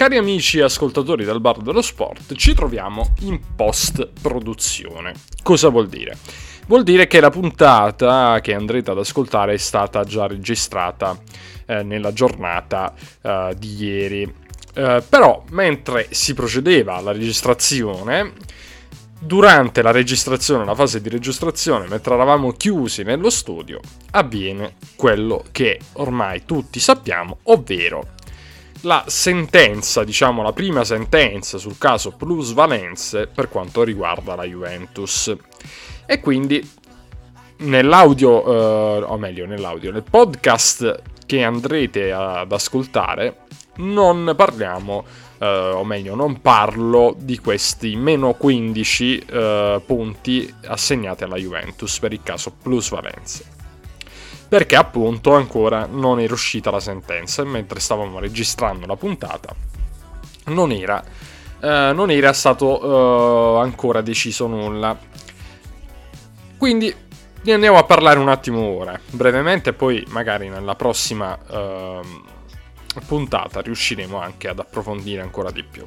cari amici ascoltatori del Bar dello Sport, ci troviamo in post-produzione. Cosa vuol dire? Vuol dire che la puntata che andrete ad ascoltare è stata già registrata eh, nella giornata eh, di ieri. Eh, però, mentre si procedeva alla registrazione, durante la registrazione, la fase di registrazione, mentre eravamo chiusi nello studio, avviene quello che ormai tutti sappiamo, ovvero la sentenza, diciamo la prima sentenza sul caso Plus Valenze per quanto riguarda la Juventus. E quindi nell'audio, eh, o meglio nell'audio, nel podcast che andrete ad ascoltare, non parliamo, eh, o meglio, non parlo di questi meno 15 eh, punti assegnati alla Juventus per il caso Plus Valenze perché appunto ancora non era uscita la sentenza e mentre stavamo registrando la puntata non era, eh, non era stato eh, ancora deciso nulla. Quindi ne andiamo a parlare un attimo ora, brevemente, poi magari nella prossima eh, puntata riusciremo anche ad approfondire ancora di più.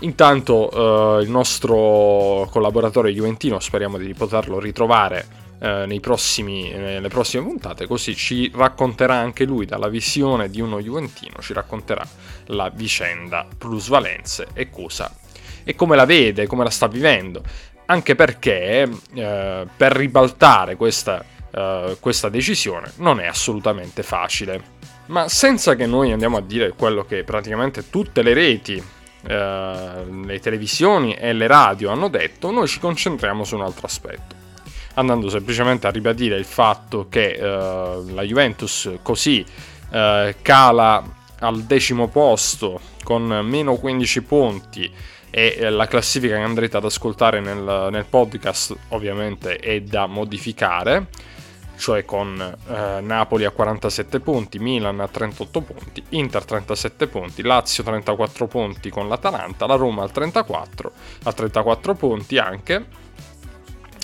Intanto eh, il nostro collaboratore Juventino speriamo di poterlo ritrovare eh, prossimi, nelle prossime puntate, così ci racconterà anche lui dalla visione di uno Juventino, ci racconterà la vicenda plusvalenze e cosa e come la vede, come la sta vivendo, anche perché eh, per ribaltare questa, eh, questa decisione non è assolutamente facile. Ma senza che noi andiamo a dire quello che praticamente tutte le reti eh, le televisioni e le radio hanno detto, noi ci concentriamo su un altro aspetto andando semplicemente a ribadire il fatto che eh, la Juventus così eh, cala al decimo posto con meno 15 punti e eh, la classifica che andrete ad ascoltare nel, nel podcast ovviamente è da modificare cioè con eh, Napoli a 47 punti, Milan a 38 punti, Inter 37 punti, Lazio 34 punti con l'Atalanta, la Roma al 34, a 34 punti anche,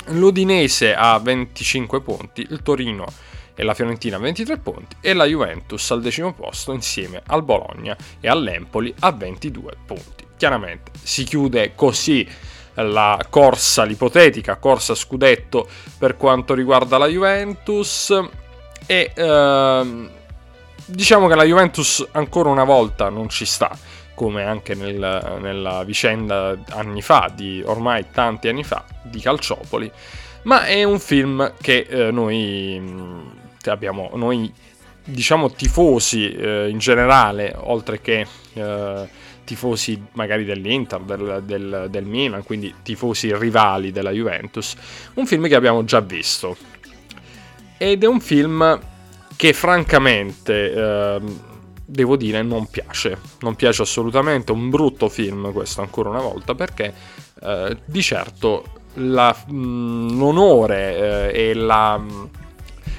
l'Udinese ha 25 punti, il Torino e la Fiorentina a 23 punti e la Juventus al decimo posto insieme al Bologna e all'Empoli a 22 punti. Chiaramente si chiude così la corsa, l'ipotetica corsa scudetto per quanto riguarda la Juventus e ehm, diciamo che la Juventus ancora una volta non ci sta come anche nel, nella vicenda anni fa, di ormai tanti anni fa, di Calciopoli, ma è un film che eh, noi abbiamo, noi diciamo tifosi eh, in generale, oltre che eh, tifosi magari dell'Inter, del, del, del, Milan, quindi tifosi rivali della Juventus, un film che abbiamo già visto. Ed è un film che francamente ehm, devo dire non piace, non piace assolutamente, un brutto film questo ancora una volta perché eh, di certo la, mh, mm, l'onore eh, e, la, mm,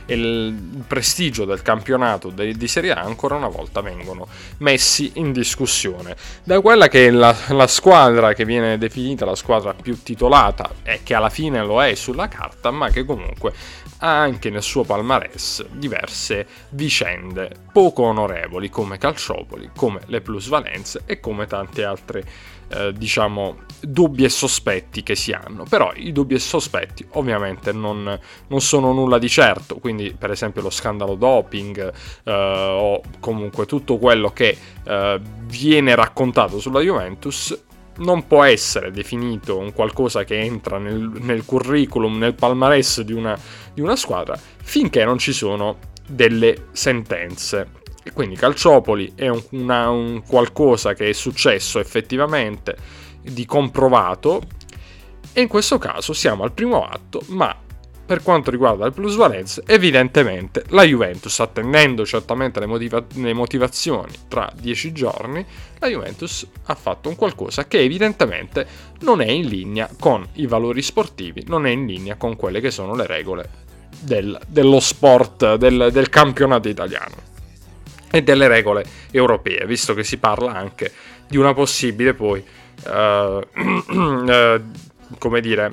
e, il prestigio del campionato di, Serie A ancora una volta vengono messi in discussione. Da quella che è la, la squadra che viene definita la squadra più titolata e che alla fine lo è sulla carta ma che comunque ha anche nel suo palmarès diverse vicende poco onorevoli come Calciopoli, come le plusvalenze e come tante altre eh, diciamo dubbi e sospetti che si hanno. Però i dubbi e sospetti ovviamente non, non sono nulla di certo. Quindi per esempio lo scandalo doping eh, o comunque tutto quello che eh, viene raccontato sulla Juventus non può essere definito un qualcosa che entra nel, nel curriculum, nel palmarès di una, di una, squadra, finché non ci sono delle sentenze. E quindi Calciopoli è un, una, un qualcosa che è successo effettivamente, di comprovato, e in questo caso siamo al primo atto, ma per quanto riguarda le plusvalenze, evidentemente la Juventus, attendendo certamente le, motiva- le, motivazioni tra dieci giorni, la Juventus ha fatto un qualcosa che evidentemente non è in linea con i valori sportivi, non è in linea con quelle che sono le regole del, dello sport, del, del campionato italiano e delle regole europee, visto che si parla anche di una possibile poi, uh, uh, come dire,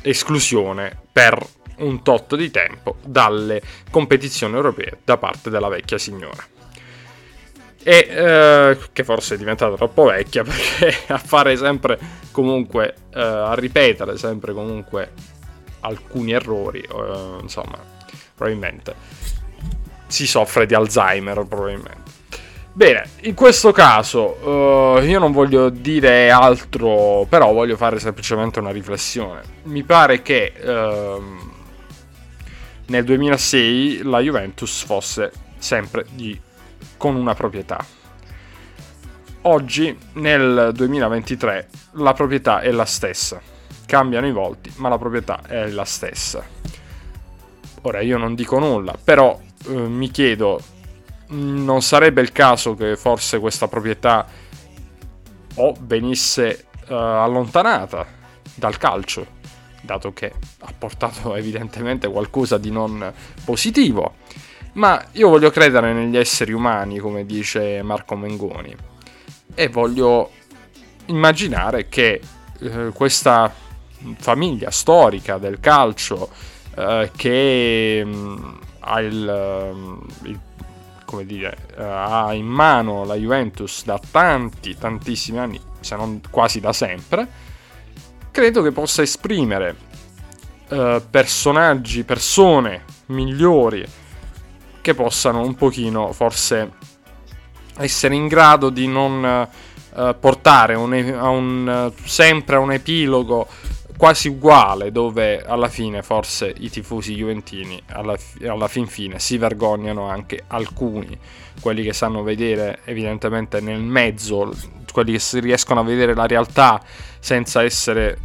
esclusione per un tot di tempo dalle competizioni europee da parte della vecchia signora. e eh, che forse è diventata troppo vecchia perché a fare sempre comunque, eh, a ripetere sempre comunque alcuni errori, eh, insomma, probabilmente si soffre di Alzheimer, probabilmente. Bene, in questo caso uh, io non voglio dire altro, però voglio fare semplicemente una riflessione. Mi pare che uh, nel 2006 la Juventus fosse sempre di, con una proprietà. Oggi, nel 2023, la proprietà è la stessa. Cambiano i volti, ma la proprietà è la stessa. Ora io non dico nulla, però uh, mi chiedo non sarebbe il caso che forse questa proprietà o venisse uh, allontanata dal calcio, dato che ha portato evidentemente qualcosa di non positivo. Ma io voglio credere negli esseri umani, come dice Marco Mengoni, e voglio immaginare che uh, questa famiglia storica del calcio uh, che um, ha il, um, il come dire, uh, ha in mano la Juventus da tanti, tantissimi anni, se non quasi da sempre, credo che possa esprimere uh, personaggi, persone migliori che possano un pochino forse essere in grado di non uh, portare un, a un, sempre a un epilogo quasi uguale dove alla fine forse i tifosi juventini alla, alla, fin fine si vergognano anche alcuni. Quelli che sanno vedere evidentemente nel mezzo quelli che riescono a vedere la realtà senza essere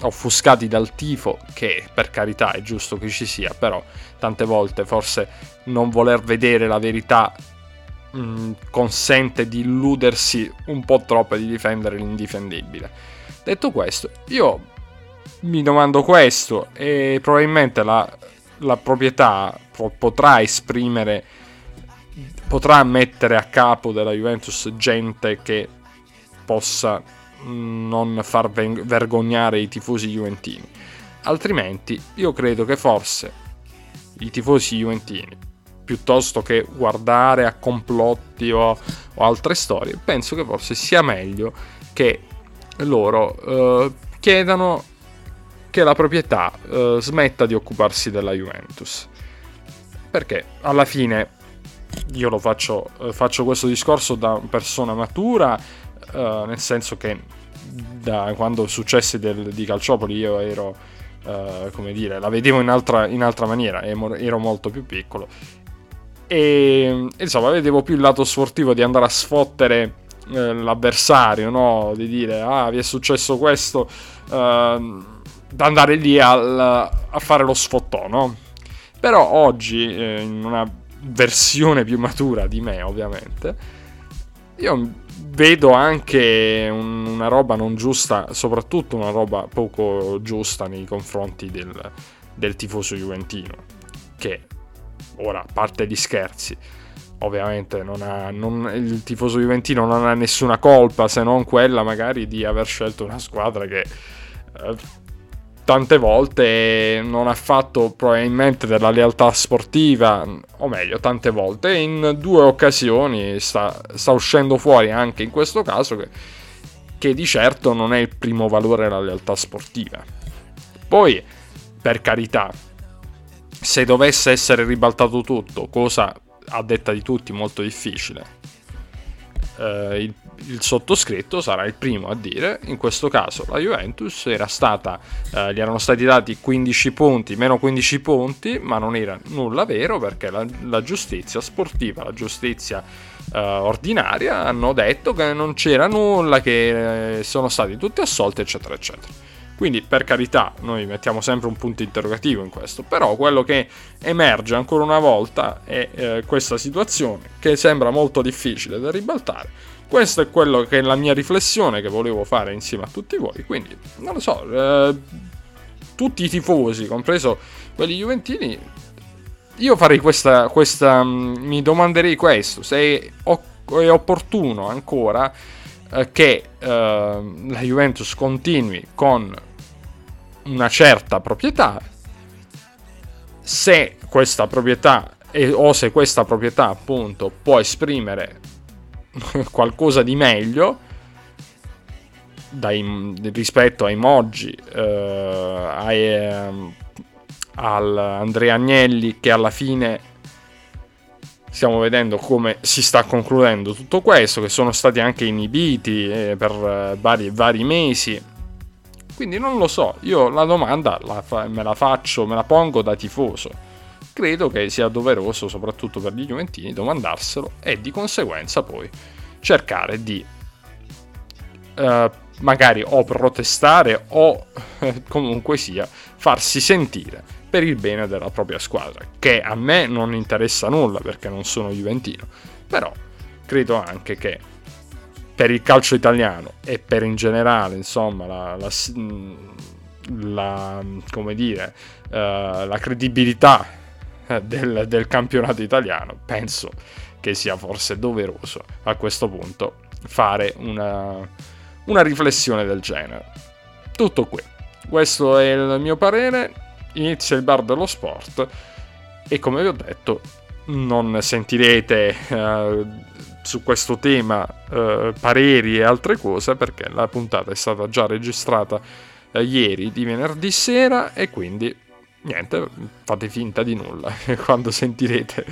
offuscati dal tifo che per carità è giusto che ci sia però tante volte forse non voler vedere la verità mh, consente di illudersi un po' troppo e di difendere l'indifendibile. Detto questo io mi domando questo e probabilmente la, la proprietà potrà esprimere, potrà mettere a capo della Juventus gente che possa mm, non far vergognare i tifosi juventini. Altrimenti io credo che forse i tifosi juventini, piuttosto che guardare a complotti o, o altre storie, penso che forse sia meglio che loro eh, chiedano che la proprietà eh, smetta di occuparsi della Juventus. Perché alla fine io lo faccio, eh, faccio questo discorso da persona matura, eh, nel senso che da quando successi del, di Calciopoli io ero, eh, come dire, la vedevo in altra, in altra maniera, ero molto più piccolo. E insomma, vedevo più il lato sportivo di andare a sfottere eh, l'avversario, no? Di dire, ah, vi è successo questo. Uh, da andare lì al, a fare lo sfottò, no? Però oggi, eh, in una versione più matura di me, ovviamente, io vedo anche un, una roba non giusta, soprattutto una roba poco giusta nei confronti del, del tifoso juventino, che ora, a parte gli scherzi, ovviamente non ha, non, il tifoso juventino non ha nessuna colpa se non quella magari di aver scelto una squadra che eh, tante volte non ha fatto probabilmente della lealtà sportiva, o meglio, tante volte, in due occasioni sta, sta uscendo fuori anche in questo caso che, che di certo non è il primo valore della lealtà sportiva. Poi, per carità, se dovesse essere ribaltato tutto, cosa a detta di tutti molto difficile, eh, il il sottoscritto sarà il primo a dire, in questo caso la Juventus era stata, eh, gli erano stati dati 15 punti, meno 15 punti, ma non era nulla vero perché la, la giustizia sportiva, la giustizia eh, ordinaria hanno detto che non c'era nulla, che eh, sono stati tutti assolti, eccetera, eccetera. Quindi per carità noi mettiamo sempre un punto interrogativo in questo, però quello che emerge ancora una volta è eh, questa situazione che sembra molto difficile da ribaltare questo è quello che è la mia riflessione che volevo fare insieme a tutti voi. Quindi, non lo so, eh, tutti i tifosi, compreso quelli juventini, io farei questa, questa mm, mi domanderei questo, se è, è opportuno ancora eh, che eh, la Juventus continui con una certa proprietà, se questa proprietà o se questa proprietà appunto può esprimere qualcosa di meglio dai, rispetto ai Moggi, eh, ai, eh, al Andrea Agnelli che alla fine stiamo vedendo come si sta concludendo tutto questo, che sono stati anche inibiti eh, per eh, vari, vari, mesi. Quindi non lo so, io la domanda la fa, me la faccio, me la pongo da tifoso. Credo che sia doveroso, soprattutto per gli Juventini, domandarselo e di conseguenza poi cercare di eh, magari o protestare o comunque sia farsi sentire per il bene della propria squadra, che a me non interessa nulla perché non sono juventino, però credo anche che per il calcio italiano e per in generale, insomma, la, la, la come dire, uh, la credibilità del, del campionato italiano, penso che sia forse doveroso a questo punto fare una, una riflessione del genere. Tutto qui. Questo è il mio parere inizia il bar dello sport e come vi ho detto non sentirete uh, su questo tema uh, pareri e altre cose perché la puntata è stata già registrata uh, ieri di venerdì sera e quindi niente, fate finta di nulla quando sentirete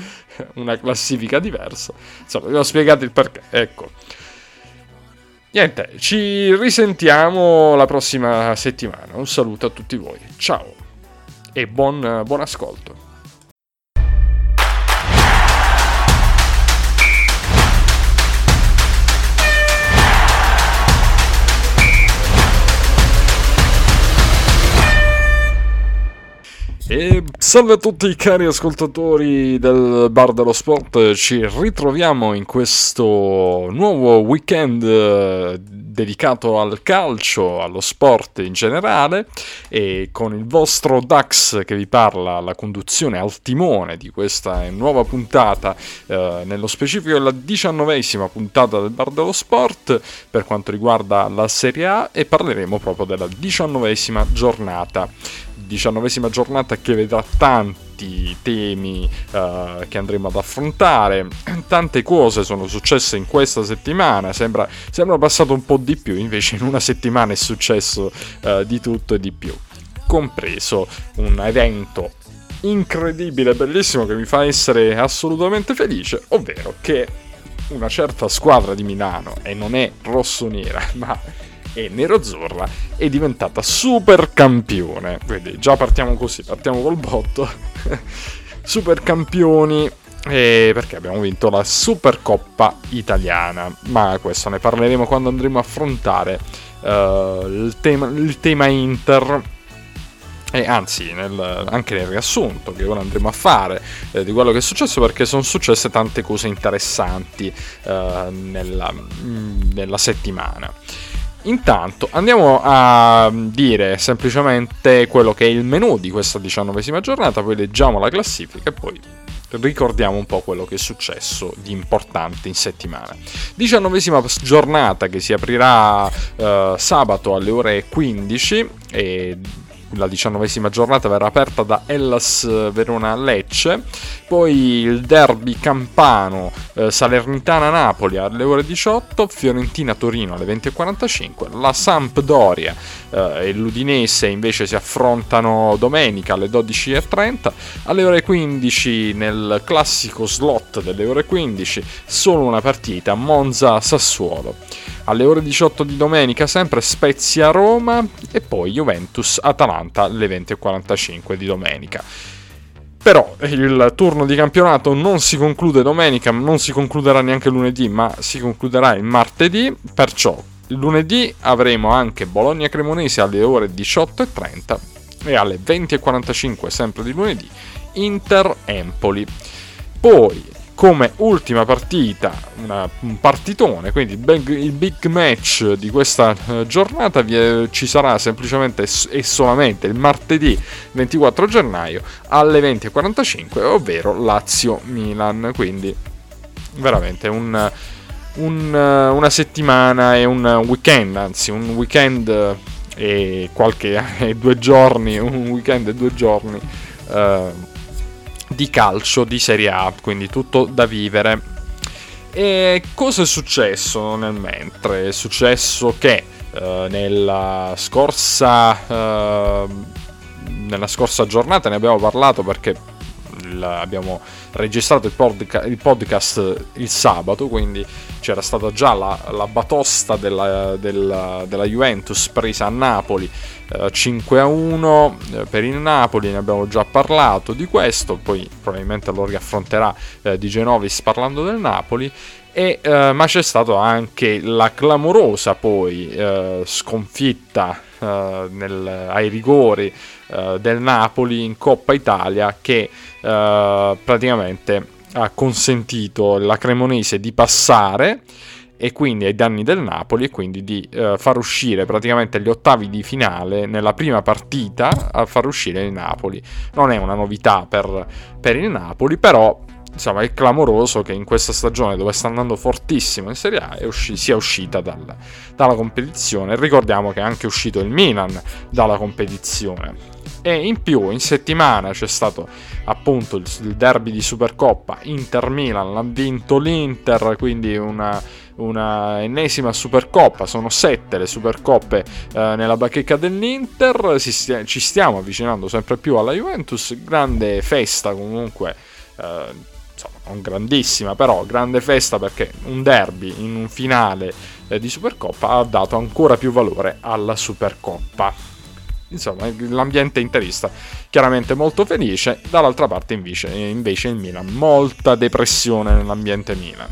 una classifica diversa. Insomma, vi ho spiegato il perché, ecco. Niente, ci risentiamo la prossima settimana. Un saluto a tutti voi. Ciao e buon, buon ascolto. E salve a tutti cari ascoltatori del Bar dello Sport, ci ritroviamo in questo nuovo weekend eh, dedicato al calcio, allo sport in generale e con il vostro Dax che vi parla alla conduzione al timone di questa nuova puntata, eh, nello specifico la diciannovesima puntata del Bar dello Sport per quanto riguarda la Serie A e parleremo proprio della diciannovesima giornata diciannovesima giornata che vedrà tanti temi uh, che andremo ad affrontare. Tante cose sono successe in questa settimana, sembra, sembra passato un po' di più, invece in una settimana è successo uh, di tutto e di più, compreso un evento incredibile, bellissimo che mi fa essere assolutamente felice, ovvero che una certa squadra di Milano, e non è rosso-nera, ma e Nerozzurra è diventata super campione. Quindi già partiamo così, partiamo col botto. super campioni eh, perché abbiamo vinto la Supercoppa italiana. Ma questo ne parleremo quando andremo a affrontare uh, il, tema, il, tema, Inter. E anzi, nel, anche nel riassunto che ora andremo a fare eh, di quello che è successo, perché sono successe tante cose interessanti uh, nella, mm, nella settimana. Intanto andiamo a dire semplicemente quello che è il menu di questa diciannovesima giornata, poi leggiamo la classifica e poi ricordiamo un po' quello che è successo di importante in settimana. Diciannovesima giornata che si aprirà eh, sabato alle ore 15 e la diciannovesima giornata verrà aperta da Hellas Verona Lecce, poi il derby campano eh, Salernitana-Napoli alle ore 18, Fiorentina-Torino alle 20.45, la Sampdoria eh, e l'Udinese invece si affrontano domenica alle 12.30, alle ore 15 nel classico slot delle ore 15 solo una partita, Monza-Sassuolo. Alle ore 18 di domenica sempre Spezia-Roma e poi Juventus-Atalanta alle 20.45 di domenica. Però il turno di campionato non si conclude domenica, non si concluderà neanche lunedì, ma si concluderà il martedì, perciò lunedì avremo anche Bologna-Cremonese alle ore 18.30 e alle 20.45 sempre di lunedì Inter-Empoli. Poi come ultima partita, una, un partitone, quindi il big, il big match di questa uh, giornata vi, ci sarà semplicemente e solamente il martedì 24 gennaio alle 20.45, ovvero Lazio-Milan, quindi veramente un, un, una settimana e un weekend, anzi un weekend e qualche e due giorni, un weekend e due giorni. Uh, di calcio di Serie A, quindi tutto da vivere. E cosa è successo nel mentre? È successo che eh, nella scorsa eh, nella scorsa giornata ne abbiamo parlato perché abbiamo registrato il, podca- il, podcast il sabato, quindi c'era stata già la, la batosta della, della, della, Juventus presa a Napoli eh, 5 a 1 eh, per il Napoli, ne abbiamo già parlato di questo, poi probabilmente lo riaffronterà eh, di Genovis parlando del Napoli. E, eh, ma c'è stata anche la clamorosa poi eh, sconfitta nel, ai rigori eh, del Napoli in Coppa Italia che eh, praticamente ha consentito alla Cremonese di passare e quindi ai danni del Napoli e quindi di uh, far uscire praticamente gli ottavi di finale nella prima partita a far uscire il Napoli. Non è una novità per, per il Napoli, però insomma, è clamoroso che in questa stagione dove sta andando fortissimo in Serie A usci- sia uscita dal, dalla competizione. Ricordiamo che è anche uscito il Milan dalla competizione. E in più in settimana c'è stato appunto il, il derby di Supercoppa Inter-Milan, l'ha vinto l'Inter, quindi una, una ennesima Supercoppa, sono sette le Supercoppe eh, nella bacheca dell'Inter, stia, ci stiamo avvicinando sempre più alla Juventus, grande festa comunque. Eh, insomma, non grandissima, però grande festa perché un derby in un finale eh, di Supercoppa ha dato ancora più valore alla Supercoppa. Insomma, l'ambiente interista chiaramente molto felice, dall'altra parte invece, invece il Milan, molta depressione nell'ambiente Milan.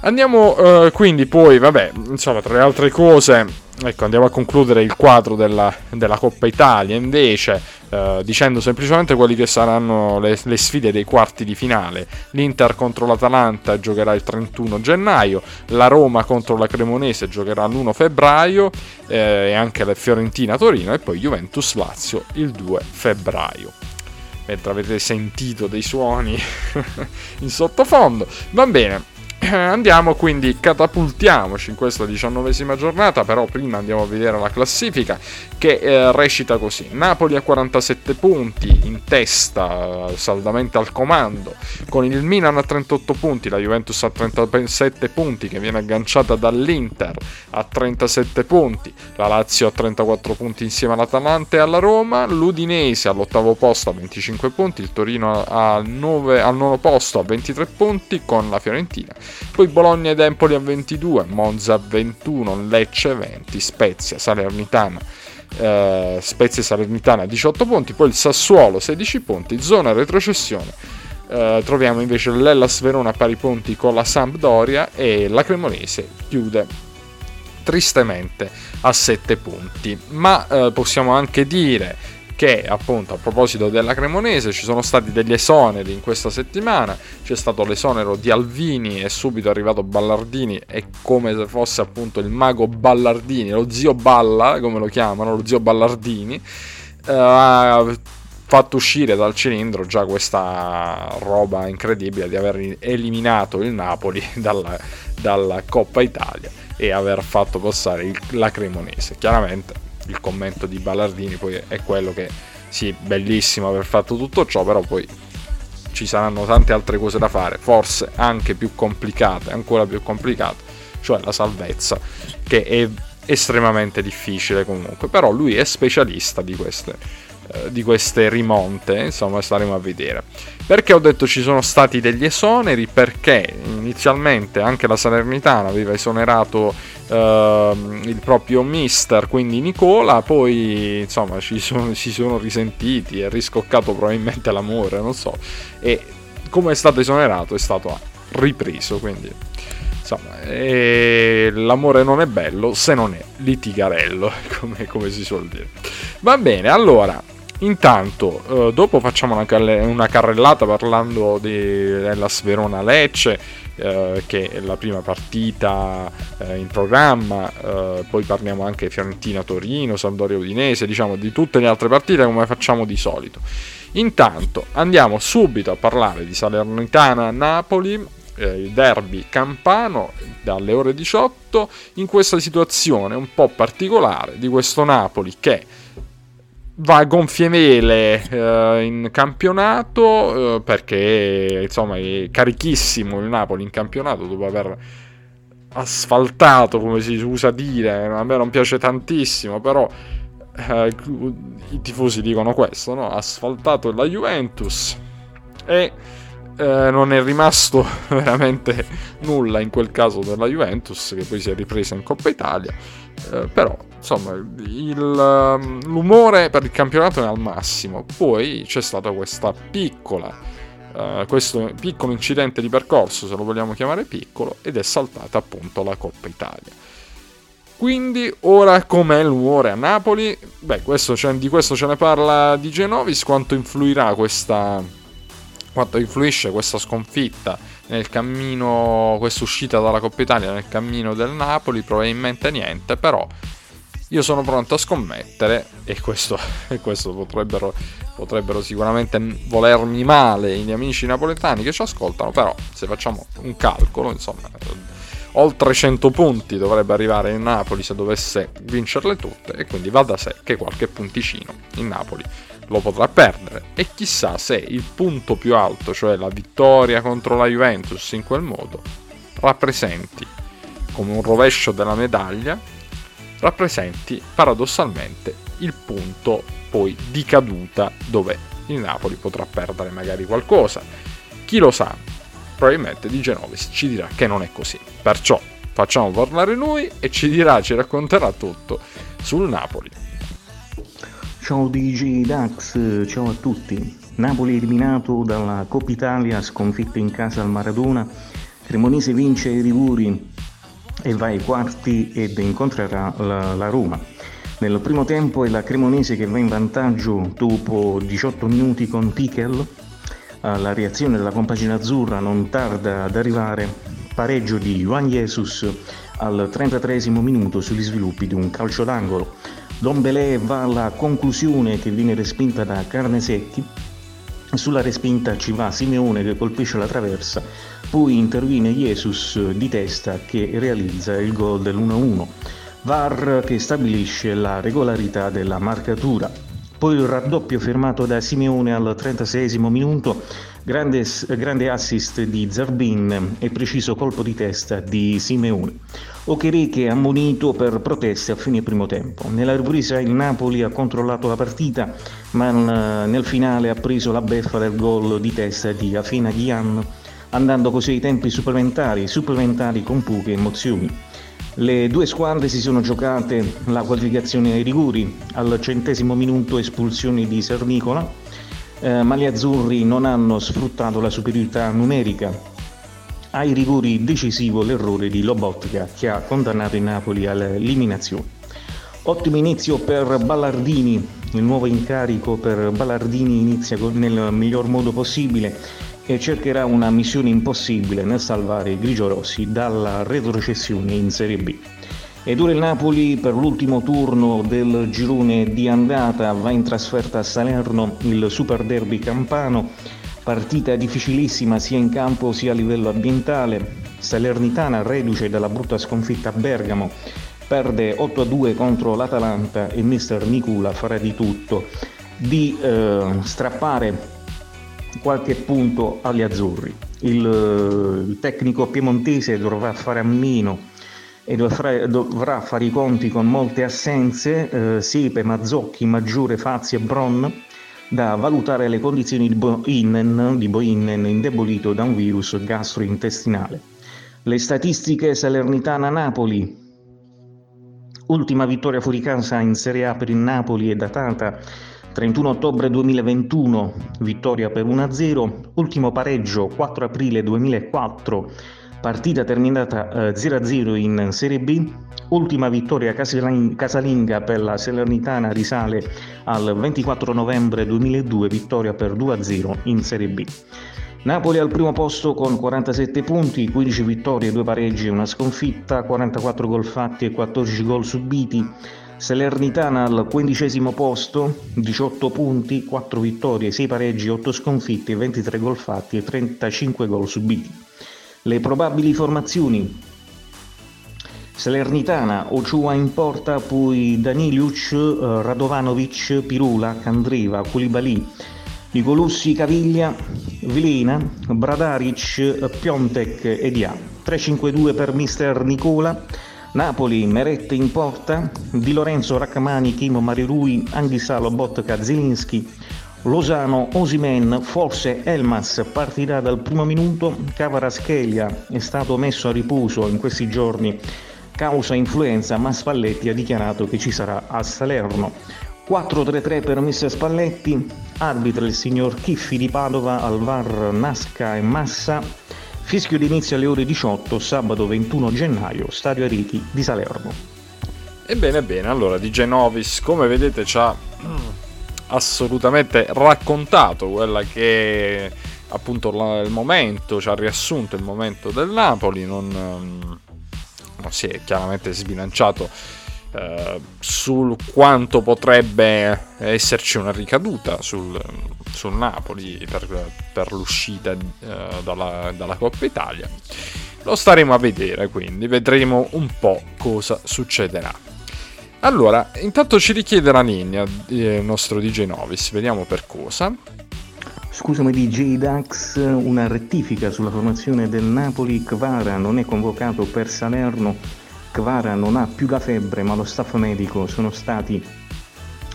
Andiamo eh, quindi poi, vabbè, insomma, tra le altre cose, ecco, andiamo a concludere il quadro della, della Coppa Italia. Invece, eh, dicendo semplicemente quelle che saranno le, le, sfide dei quarti di finale. L'Inter contro l'Atalanta giocherà il 31 gennaio, la Roma contro la Cremonese giocherà l'1 febbraio. Eh, e anche la Fiorentina-Torino e poi Juventus-Lazio il 2 febbraio. Mentre avete sentito dei suoni in sottofondo. Va bene, andiamo quindi, catapultiamoci in questa diciannovesima giornata, però prima andiamo a vedere la classifica che eh, recita così. Napoli a 47 punti, in testa, saldamente al comando, con il Milan a 38 punti, la Juventus a 37 punti che viene agganciata dall'Inter a 37 punti, la Lazio a 34 punti insieme all'Atalanta e alla Roma, l'Udinese all'ottavo posto a 25 punti, il Torino al, 9, al nono posto a 23 punti con la Fiorentina poi Bologna ed Empoli a 22, Monza a 21, Lecce 20, Spezia, Salernitana. Eh, Spezia Salernitana a 18 punti, poi il Sassuolo 16 punti, zona retrocessione. Uh, troviamo invece l'Ellas Verona a pari punti con la Sampdoria e la Cremonese chiude tristemente a 7 punti. Ma uh, possiamo anche dire che appunto a proposito della Cremonese ci sono stati degli esoneri in questa settimana, c'è stato l'esonero di Alvini e subito è arrivato Ballardini è come se fosse appunto il mago Ballardini, lo zio Balla come lo chiamano, lo zio Ballardini, eh, ha fatto uscire dal cilindro già questa roba incredibile di aver eliminato il Napoli dalla, dalla Coppa Italia e aver fatto passare il, la Cremonese. Chiaramente il commento di Ballardini poi è quello che sì, bellissimo aver fatto tutto ciò, però poi ci saranno tante altre cose da fare, forse anche più complicate, ancora più complicate, cioè la salvezza, che è estremamente difficile comunque, però lui è specialista di queste di queste rimonte, insomma staremo a vedere. Perché ho detto ci sono stati degli esoneri? Perché inizialmente anche la Salernitana aveva esonerato eh, il proprio mister, quindi Nicola, poi insomma ci sono, si sono risentiti, è riscoccato probabilmente l'amore, non so, e come è stato esonerato è stato ripreso, quindi insomma, l'amore non è bello se non è litigarello, come, come si suol dire. Va bene, allora Intanto, eh, dopo facciamo una, una, carrellata parlando della Sverona Lecce, eh, che è la prima partita eh, in programma, eh, poi parliamo anche Fiorentina Torino, Sampdoria Udinese, diciamo di tutte le altre partite come facciamo di solito. Intanto andiamo subito a parlare di Salernitana Napoli, eh, il derby campano dalle ore 18 in questa situazione un po' particolare di questo Napoli che va a gonfie vele eh, in campionato eh, perché insomma è carichissimo il Napoli in campionato dopo aver asfaltato come si usa dire a me non piace tantissimo però eh, i tifosi dicono questo no? asfaltato la Juventus e eh, non è rimasto veramente nulla in quel caso della Juventus che poi si è ripresa in Coppa Italia eh, però insomma il, um, l'umore per il campionato è al massimo poi c'è stata questa piccola Uh, questo piccolo incidente di percorso, se lo vogliamo chiamare piccolo, ed è saltata appunto la Coppa Italia. Quindi ora com'è l'umore a Napoli? Beh, questo, di questo ce ne parla di Genovis, quanto influirà questa, quanto influisce questa sconfitta nel cammino, questa uscita dalla Coppa Italia nel cammino del Napoli, probabilmente niente, però io sono pronto a scommettere e questo, e questo potrebbero, potrebbero, sicuramente volermi male i miei amici napoletani che ci ascoltano, però se facciamo un calcolo, insomma, oltre 100 punti dovrebbe arrivare in Napoli se dovesse vincerle tutte e quindi va da sé che qualche punticino in Napoli lo potrà perdere e chissà se il punto più alto, cioè la vittoria contro la Juventus in quel modo, rappresenti come un rovescio della medaglia, rappresenti paradossalmente il punto poi di caduta dove il Napoli potrà perdere magari qualcosa. Chi lo sa, probabilmente Di Genovis ci dirà che non è così. Perciò facciamo parlare lui e ci dirà, ci racconterà tutto sul Napoli. Ciao DJ Dax, ciao a tutti. Napoli eliminato dalla Coppa Italia, sconfitto in casa al Maradona. Cremonese vince i rigori e va ai quarti ed incontrerà la, la Roma. Nel primo tempo è la Cremonese che va in vantaggio dopo 18 minuti con Tichel. La reazione della compagine azzurra non tarda ad arrivare. Pareggio di Juan Jesus al 33 minuto sugli sviluppi di un calcio d'angolo. Don Belé va alla conclusione che viene respinta da Carnesecchi. Sulla respinta ci va Simeone che colpisce la traversa, poi interviene Jesus di testa che realizza il gol dell'1-1. VAR che stabilisce la regolarità della marcatura. Poi il raddoppio firmato da Simeone al 36 minuto, grande, grande assist di Zarbin e preciso colpo di testa di Simeone. Okereke ammonito per proteste a fine primo tempo. Nella ripresa il Napoli ha controllato la partita, ma nel finale ha preso la beffa del gol di testa di Afina Ghian, andando così ai tempi supplementari, supplementari con poche emozioni. Le due squadre si sono giocate la qualificazione ai rigori, al centesimo minuto espulsione di Sernicola, eh, ma gli azzurri non hanno sfruttato la superiorità numerica ai rigori decisivo l'errore di Lobotka che ha condannato il Napoli all'eliminazione. Ottimo inizio per Ballardini, il nuovo incarico per Ballardini inizia nel miglior modo possibile e cercherà una missione impossibile nel salvare i grigiorossi dalla retrocessione in Serie B. Ed ora il Napoli per l'ultimo turno del girone di andata. Va in trasferta a Salerno, il Super Derby campano. Partita difficilissima sia in campo sia a livello ambientale. Salernitana reduce dalla brutta sconfitta a Bergamo, perde 8-2 contro l'Atalanta e mister Nicula farà di tutto. Di eh, strappare qualche punto agli azzurri. Il, il, tecnico piemontese dovrà fare a meno e dovrà, dovrà fare i conti con molte assenze, eh, Siepe, Mazzocchi, Maggiore, Fazzi e Bron da valutare le condizioni di Boinen, di Boinen indebolito da un virus gastrointestinale. Le statistiche Salernitana-Napoli. Ultima vittoria fuori casa in Serie A per il Napoli è datata 31 ottobre 2021, vittoria per 1-0. Ultimo pareggio 4 aprile 2004 partita terminata 0-0 eh, in Serie B, ultima vittoria casalinga per la Salernitana risale al 24 novembre 2002, vittoria per 2-0 in Serie B. Napoli al primo posto con 47 punti, 15 vittorie, 2 pareggi e una sconfitta, 44 gol fatti e 14 gol subiti. Salernitana al quindicesimo posto, 18 punti, 4 vittorie, 6 pareggi, 8 sconfitte, 23 gol fatti e 35 gol subiti. Le probabili formazioni. Salernitana, Ochoa in porta, poi Daniliuc, eh, Radovanovic, Pirula, Candreva, Koulibaly, Nicolussi, Caviglia, Vilena, Bradaric, Piontek e Dia. 3-5-2 per mister Nicola, Napoli, Merette in porta, Di Lorenzo, Raccamani, Chimo, Marirui, Anghisalo, Botka, Zelinski, Losano, Osimen, forse Elmas partirà dal primo minuto, Cavaraschelia è stato messo a riposo in questi giorni causa influenza, ma Spalletti ha dichiarato che ci sarà a Salerno. 4-3-3 per Mr. Spalletti, arbitra il signor Chiffi di Padova, al VAR Nasca e Massa, fischio d'inizio alle ore 18, sabato 21 gennaio, Stadio Ariti di Salerno. Ebbene, bene, allora di Genovis, come vedete, ci ha assolutamente raccontato quella che appunto il momento, ci ha riassunto il momento del Napoli, non non si è chiaramente sbilanciato eh, sul quanto potrebbe esserci una ricaduta sul, sul Napoli per, per l'uscita eh, dalla, dalla Coppa Italia. Lo staremo a vedere, quindi vedremo un po' cosa succederà. Allora, intanto ci richiede la linea il nostro DJ Novis, vediamo per cosa. Scusami DJ Dax, una rettifica sulla formazione del Napoli, Kvara non è convocato per Salerno, Kvara non ha più la febbre ma lo staff medico. Sono stati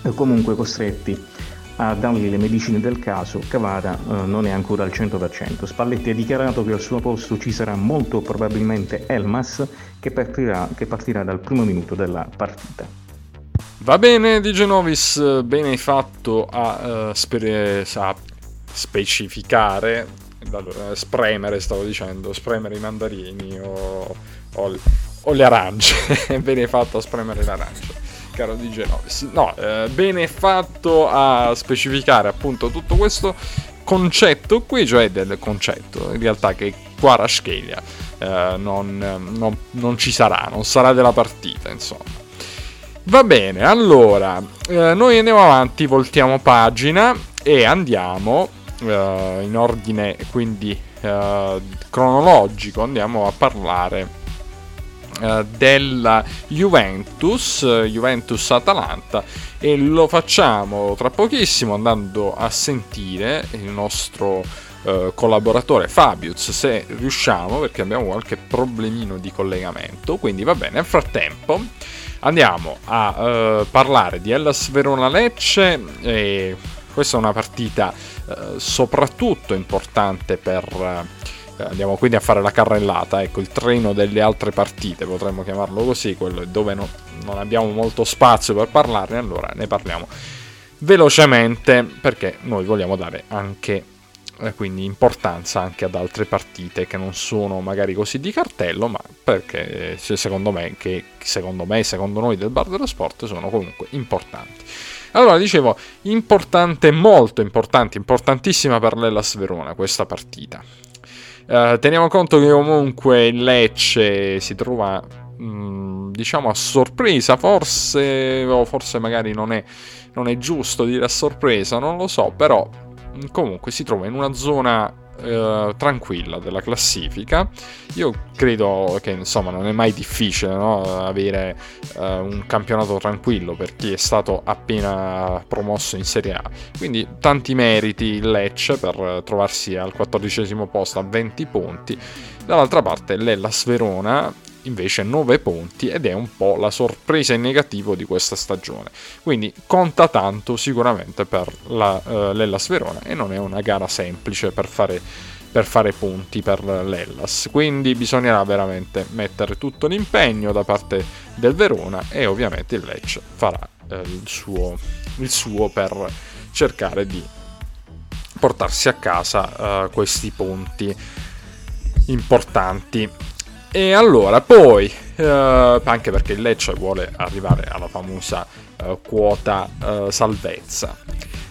eh, comunque costretti a dargli le medicine del caso, Cavara eh, non è ancora al 100%. Spalletti ha dichiarato che al suo posto ci sarà molto probabilmente Elmas che partirà, che partirà dal primo minuto della partita. Va bene Di Genovis, bene fatto a, uh, spere- a specificare, allora, spremere stavo dicendo, spremere i mandarini o, o, o le arance, bene fatto a spremere le arance, caro di Genovis. No, eh, bene fatto a specificare appunto tutto questo concetto qui, cioè del concetto in realtà che Quaraskelia eh, non, non, non ci sarà, non sarà della partita, insomma. Va bene, allora, eh, noi andiamo avanti, voltiamo pagina e andiamo uh, in ordine quindi uh, cronologico andiamo a parlare uh, della Juventus, Juventus-Atalanta e lo facciamo tra pochissimo andando a sentire il nostro collaboratore Fabius se riusciamo perché abbiamo qualche problemino di collegamento. Quindi va bene nel frattempo andiamo a uh, parlare di Hellas Verona Lecce e questa è una partita eh, soprattutto importante per... Eh, andiamo quindi a fare la carrellata, ecco il treno delle altre partite, potremmo chiamarlo così, quello dove no, non abbiamo molto spazio per parlarne, allora ne parliamo velocemente perché noi vogliamo dare anche eh, quindi importanza anche ad altre partite che non sono magari così di cartello, ma perché secondo me, che secondo me secondo noi del bar dello sport sono comunque importanti. Allora, dicevo, importante, molto importante, importantissima per l'Ellas Verona questa partita. Uh, teniamo conto che comunque il Lecce si trova, mh, mm, diciamo, a sorpresa, forse, o forse magari non è, non è giusto dire a sorpresa, non lo so, però mm, comunque si trova in una zona eh, tranquilla della classifica. Io credo che insomma non è mai difficile no? avere eh, un campionato tranquillo per chi è stato appena promosso in Serie A. Quindi tanti meriti il Lecce per trovarsi al quattordicesimo posto a 20 punti. Dall'altra parte l'Ellas Verona invece 9 punti ed è un po' la sorpresa in negativo di questa stagione. Quindi conta tanto sicuramente per la, uh, l'Ellas Verona e non è una gara semplice per fare, per fare punti per l'Ellas. Quindi bisognerà veramente mettere tutto l'impegno da parte del Verona e ovviamente il Lecce farà uh, il, suo, il, suo, per cercare di portarsi a casa uh, questi punti importanti e allora, poi, eh, anche perché il Lecce vuole arrivare alla famosa eh, quota eh, salvezza.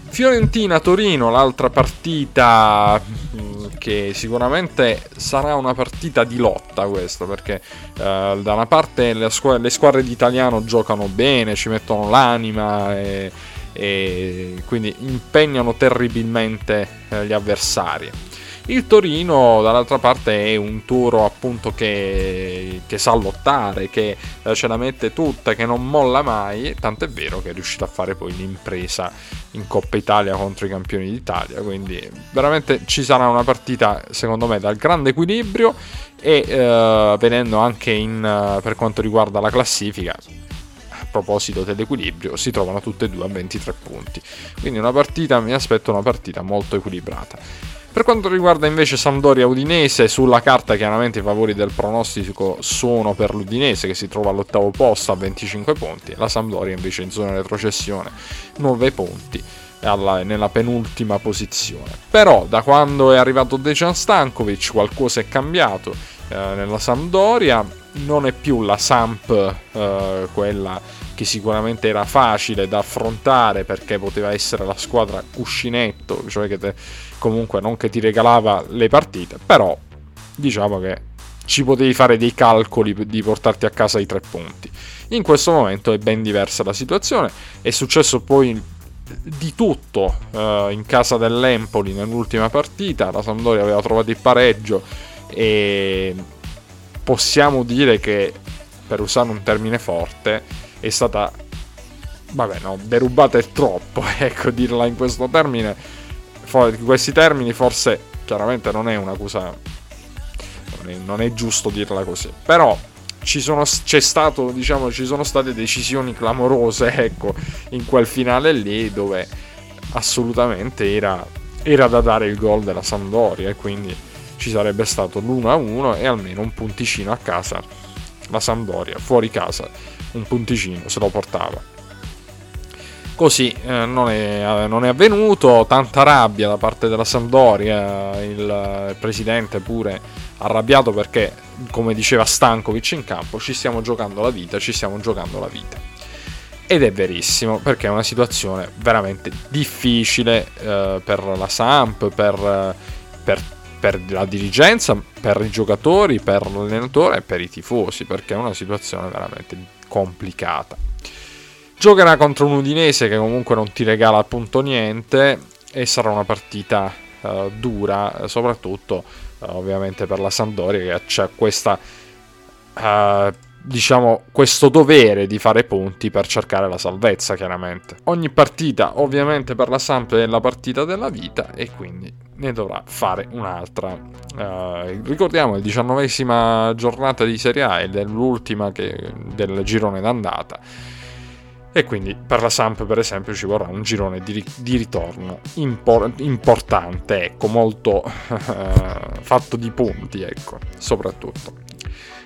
Fiorentina-Torino, l'altra partita mm, che sicuramente sarà una partita di lotta questa, perché eh, da una parte le, squadre, le squadre di italiano giocano bene, ci mettono l'anima e, e quindi impegnano terribilmente eh, gli avversari Il Torino dall'altra parte è un toro appunto che, che sa lottare, che eh, ce la mette tutta, che non molla mai, tant'è vero che è riuscito a fare poi l'impresa in Coppa Italia contro i campioni d'Italia, quindi veramente ci sarà una partita secondo me dal grande equilibrio e eh, venendo anche in, uh, per quanto riguarda la classifica a proposito dell'equilibrio si trovano tutte e due a 23 punti. Quindi una partita mi aspetto una partita molto equilibrata per quanto riguarda invece Sampdoria Udinese, sulla carta chiaramente i favori del pronostico sono per l'Udinese che si trova all'ottavo posto a 25 punti, la Sampdoria invece in zona retrocessione 9 punti alla, nella penultima posizione. Però da quando è arrivato Dejan Stankovic qualcosa è cambiato eh, nella Sampdoria, non è più la Samp eh, quella che sicuramente era facile da affrontare perché poteva essere la squadra cuscinetto, cioè che te, comunque non che ti regalava le partite, però diciamo che ci potevi fare dei calcoli di portarti a casa i tre punti. In questo momento è ben diversa la situazione, è successo poi di tutto uh, in casa dell'Empoli nell'ultima partita, la Sampdoria aveva trovato il pareggio e possiamo dire che, per usare un termine forte, è stata, vabbè no, derubata è troppo, ecco dirla in questo termine, in questi termini forse chiaramente non è un'accusa, non è, non è giusto dirla così, però ci sono, stato, diciamo, ci sono state decisioni clamorose, ecco, in quel finale lì dove assolutamente era, era da dare il gol della Sampdoria e quindi ci sarebbe stato l'1-1 e almeno un punticino a casa. La Sampdoria, fuori casa, un punticino se lo portava. Così eh, non, è, non, è, avvenuto, tanta rabbia da parte della Sampdoria, il presidente pure arrabbiato perché, come diceva Stankovic in campo, ci stiamo giocando la vita, ci stiamo giocando la vita. Ed è verissimo perché è una situazione veramente difficile eh, per la Samp, per, per per la dirigenza, per i giocatori, per l'allenatore e per i tifosi, perché è una situazione veramente complicata. Giocherà contro un Udinese che comunque non ti regala appunto niente e sarà una partita uh, dura, soprattutto uh, ovviamente per la Sampdoria che ha questa uh, diciamo, questo dovere di fare punti per cercare la salvezza, chiaramente. Ogni partita, ovviamente, per la Samp è la partita della vita e quindi ne dovrà fare un'altra. Uh, ricordiamo, la diciannovesima giornata di Serie A è l'ultima che, del girone d'andata. E quindi per la Samp, per esempio, ci vorrà un girone di, di ritorno impor- importante, ecco, molto uh, fatto di punti, ecco, soprattutto.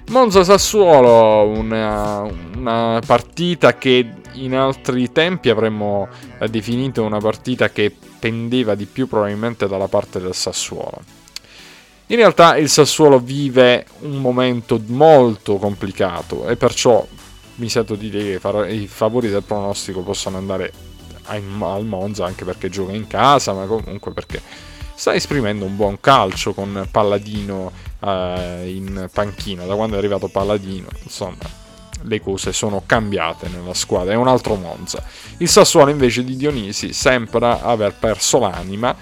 Monza Sassuolo, una, una, partita che in altri tempi avremmo eh, definito una partita che pendeva di più probabilmente dalla parte del Sassuolo. In realtà il Sassuolo vive un momento molto complicato e perciò mi sento di dire che i favori del pronostico possono andare al Monza anche perché gioca in casa, ma comunque perché sta esprimendo un buon calcio con Palladino eh, in panchina. Da quando è arrivato Palladino, insomma, le cose sono cambiate nella squadra. È un altro Monza. Il Sassuolo invece di Dionisi sembra aver perso l'anima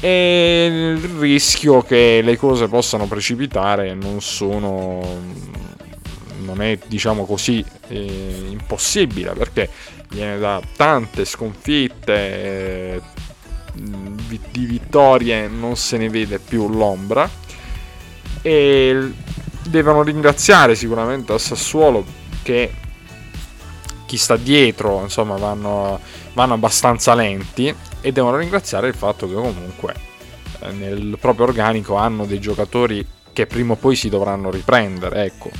e il rischio che le cose possano precipitare non sono non è diciamo così eh, impossibile perché viene da tante sconfitte eh, di vittorie non se ne vede più l'ombra e devono ringraziare sicuramente a Sassuolo che chi sta dietro insomma vanno, vanno abbastanza lenti e devono ringraziare il fatto che comunque eh, nel proprio organico hanno dei giocatori che prima o poi si dovranno riprendere ecco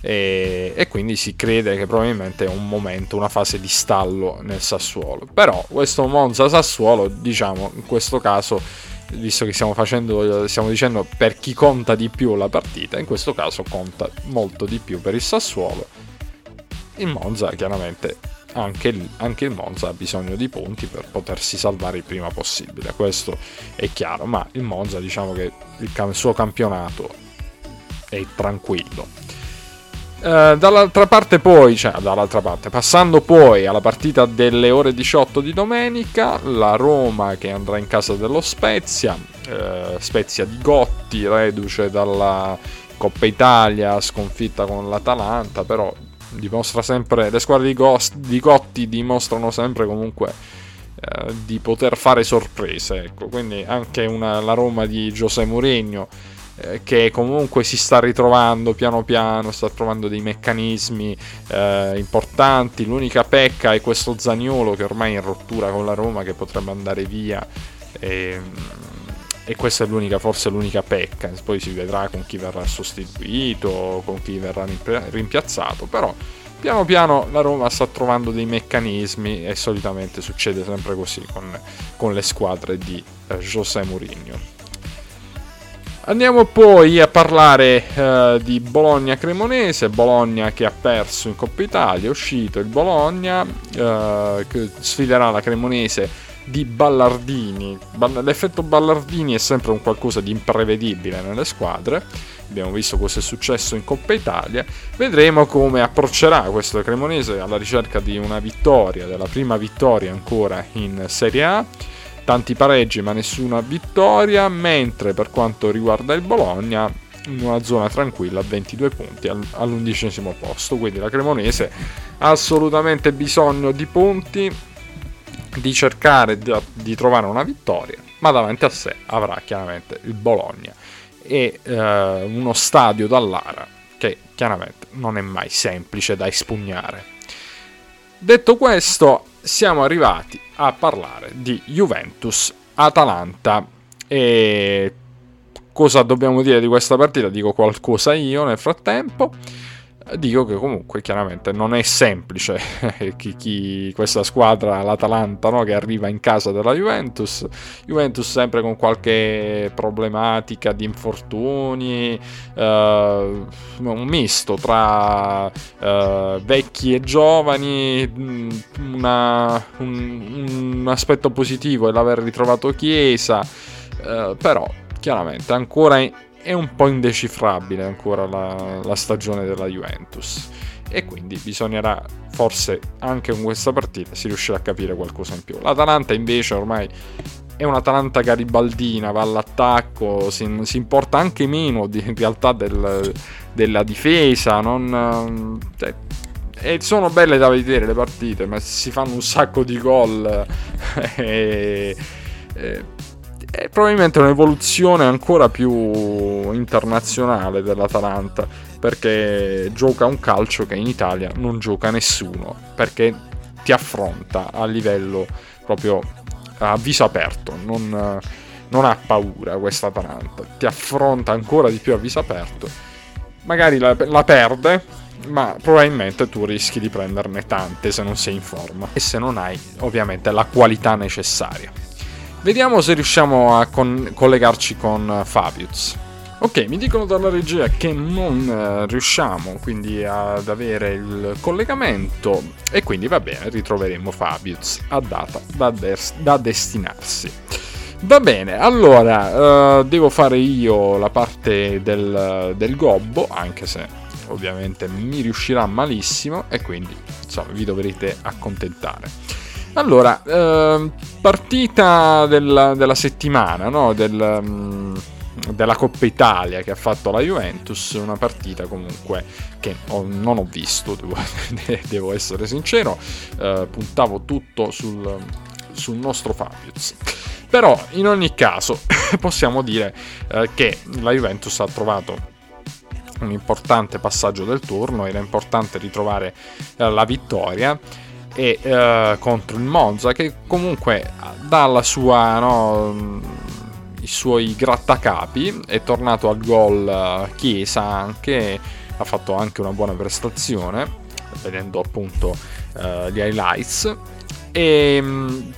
e, e, quindi si crede che probabilmente è un momento, una fase di stallo nel Sassuolo. Però questo Monza Sassuolo, diciamo, in questo caso visto che stiamo facendo, stiamo dicendo per chi conta di più la partita, in questo caso conta molto di più per il Sassuolo. Il Monza chiaramente anche il, anche il, Monza ha bisogno di punti per potersi salvare il prima possibile, questo è chiaro, ma il Monza diciamo che il, il suo campionato è tranquillo. Uh, dall'altra parte poi, cioè dall'altra parte, passando poi alla partita delle ore 18 di domenica, la Roma che andrà in casa dello Spezia, uh, Spezia di Gotti, reduce dalla Coppa Italia, sconfitta con l'Atalanta, però dimostra sempre, le squadre di, Gost, di Gotti dimostrano sempre comunque uh, di poter fare sorprese, ecco, quindi anche una, la Roma di José Mourinho eh, che comunque si sta ritrovando piano piano, sta trovando dei meccanismi eh, importanti. L'unica pecca è questo Zaniolo che ormai è in rottura con la Roma, che potrebbe andare via. E, e questa è l'unica, forse l'unica pecca. Poi si vedrà con chi verrà sostituito, con chi verrà rimpiazzato. Però piano piano la Roma sta trovando dei meccanismi e solitamente succede sempre così con, con le squadre di eh, José Mourinho. Andiamo poi a parlare uh, di Bologna-Cremonese, Bologna che ha perso in Coppa Italia, è uscito il Bologna uh, che sfiderà la Cremonese di Ballardini. L'effetto Ballardini è sempre un qualcosa di imprevedibile nelle squadre. Abbiamo visto cosa è successo in Coppa Italia. Vedremo come approccerà questo Cremonese alla ricerca di una vittoria, della prima vittoria ancora in Serie A tanti pareggi ma nessuna vittoria, mentre per quanto riguarda il Bologna in una zona tranquilla a 22 punti all'undicesimo posto, quindi la Cremonese ha assolutamente bisogno di punti, di cercare di, trovare una vittoria, ma davanti a sé avrà chiaramente il Bologna e eh, uno stadio dall'Ara che chiaramente non è mai semplice da espugnare. Detto questo, siamo arrivati a parlare di Juventus Atalanta e cosa dobbiamo dire di questa partita? Dico qualcosa io nel frattempo dico che comunque chiaramente non è semplice chi, chi, questa squadra, l'Atalanta, no, che arriva in casa della Juventus. Juventus sempre con qualche problematica di infortuni, eh, un misto tra eh, vecchi e giovani. Mm, una, un, un, aspetto positivo è l'aver ritrovato Chiesa, eh, però chiaramente ancora è un po' indecifrabile ancora la, la stagione della Juventus e quindi bisognerà forse anche con questa partita si riuscirà a capire qualcosa in più. L'Atalanta invece ormai è un'Atalanta garibaldina, va all'attacco, si, si importa anche meno di, in realtà del, della difesa, non, cioè, e sono belle da vedere le partite, ma si fanno un sacco di gol e, e è probabilmente un'evoluzione ancora più internazionale dell'Atalanta perché gioca un calcio che in Italia non gioca nessuno perché ti affronta a livello proprio a viso aperto non, non ha paura questa Atalanta ti affronta ancora di più a viso aperto magari la, la perde ma probabilmente tu rischi di prenderne tante se non sei in forma e se non hai ovviamente la qualità necessaria Vediamo se riusciamo a con- collegarci con Fabius. Ok, mi dicono dalla regia che non eh, riusciamo quindi ad avere il collegamento e quindi va bene, ritroveremo Fabius a data da, des- da destinarsi. Va bene, allora uh, devo fare io la parte del, del gobbo, anche se ovviamente mi riuscirà malissimo e quindi insomma vi dovrete accontentare. Allora, eh, partita della, della settimana, no? Del, um, della Coppa Italia che ha fatto la Juventus, una partita comunque che ho, non ho visto, devo, devo essere sincero, eh, puntavo tutto sul, sul nostro Fabius. Però in ogni caso possiamo dire eh, che la Juventus ha trovato un importante passaggio del turno, era importante ritrovare eh, la vittoria e uh, contro il Monza che comunque dalla sua no, i suoi grattacapi è tornato al gol uh, Chiesa anche ha fatto anche una buona prestazione vedendo appunto uh, gli highlights. E um,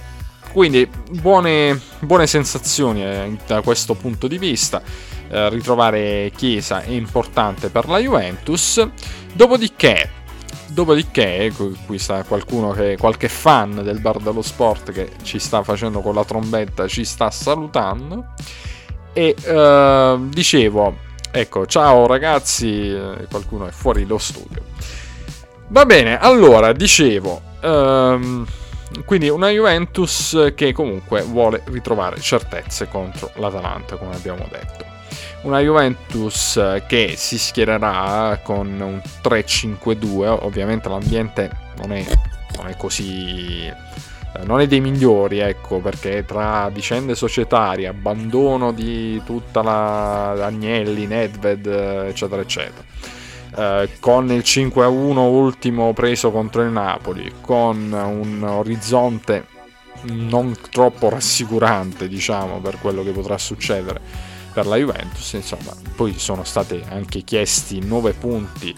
quindi buone, buone sensazioni eh, da questo punto di vista. Ritrovare Chiesa è importante per la Juventus. Dopodiché Dopodiché, qui sta qualcuno che, qualche fan del bar dello sport che ci sta facendo con la trombetta, ci sta salutando. E uh, dicevo, ecco, ciao ragazzi, eh, qualcuno è fuori lo studio. Va bene, allora, dicevo, um, quindi una Juventus che comunque vuole ritrovare certezze contro l'Atalanta, come abbiamo detto. Una Juventus che si schiererà con un 3-5-2, ovviamente l'ambiente non è, non è così non è dei migliori, ecco, perché tra vicende societarie, abbandono di tutta la Agnelli, Nedved, eccetera, eccetera. Eh, con il 5-1 ultimo preso contro il Napoli, con un orizzonte non troppo rassicurante, diciamo, per quello che potrà succedere per la Juventus, insomma, poi sono stati anche chiesti 9 punti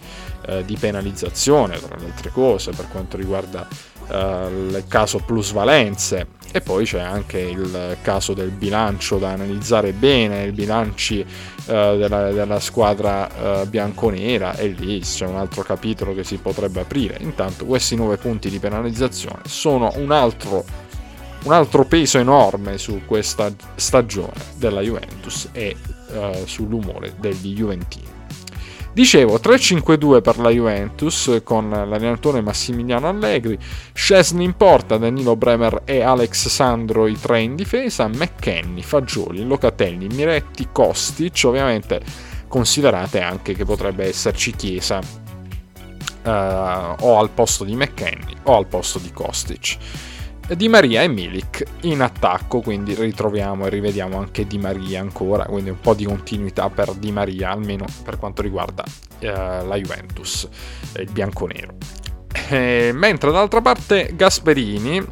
eh, di penalizzazione, tra le altre cose, per quanto riguarda eh, il caso plusvalenze e poi c'è anche il caso del bilancio da analizzare bene, i bilanci uh, della, della, squadra uh, bianconera e lì c'è un altro capitolo che si potrebbe aprire. Intanto questi nove punti di penalizzazione sono un altro, un altro peso enorme su questa stagione della Juventus e uh, sull'umore degli Juventini. Dicevo 3-5-2 per la Juventus con l'allenatore Massimiliano Allegri, Scesni in porta, Danilo Bremer e Alex Sandro i tre in difesa, McKenny, Fagioli, Locatelli, Miretti, Kostic, ovviamente considerate anche che potrebbe esserci Chiesa uh, o al posto di McKenny o al posto di Kostic. Di Maria e Milik in attacco, quindi ritroviamo e rivediamo anche Di Maria ancora, quindi un po' di continuità per Di Maria, almeno per quanto riguarda eh, la Juventus, il bianconero. Eh, mentre dall'altra parte Gasperini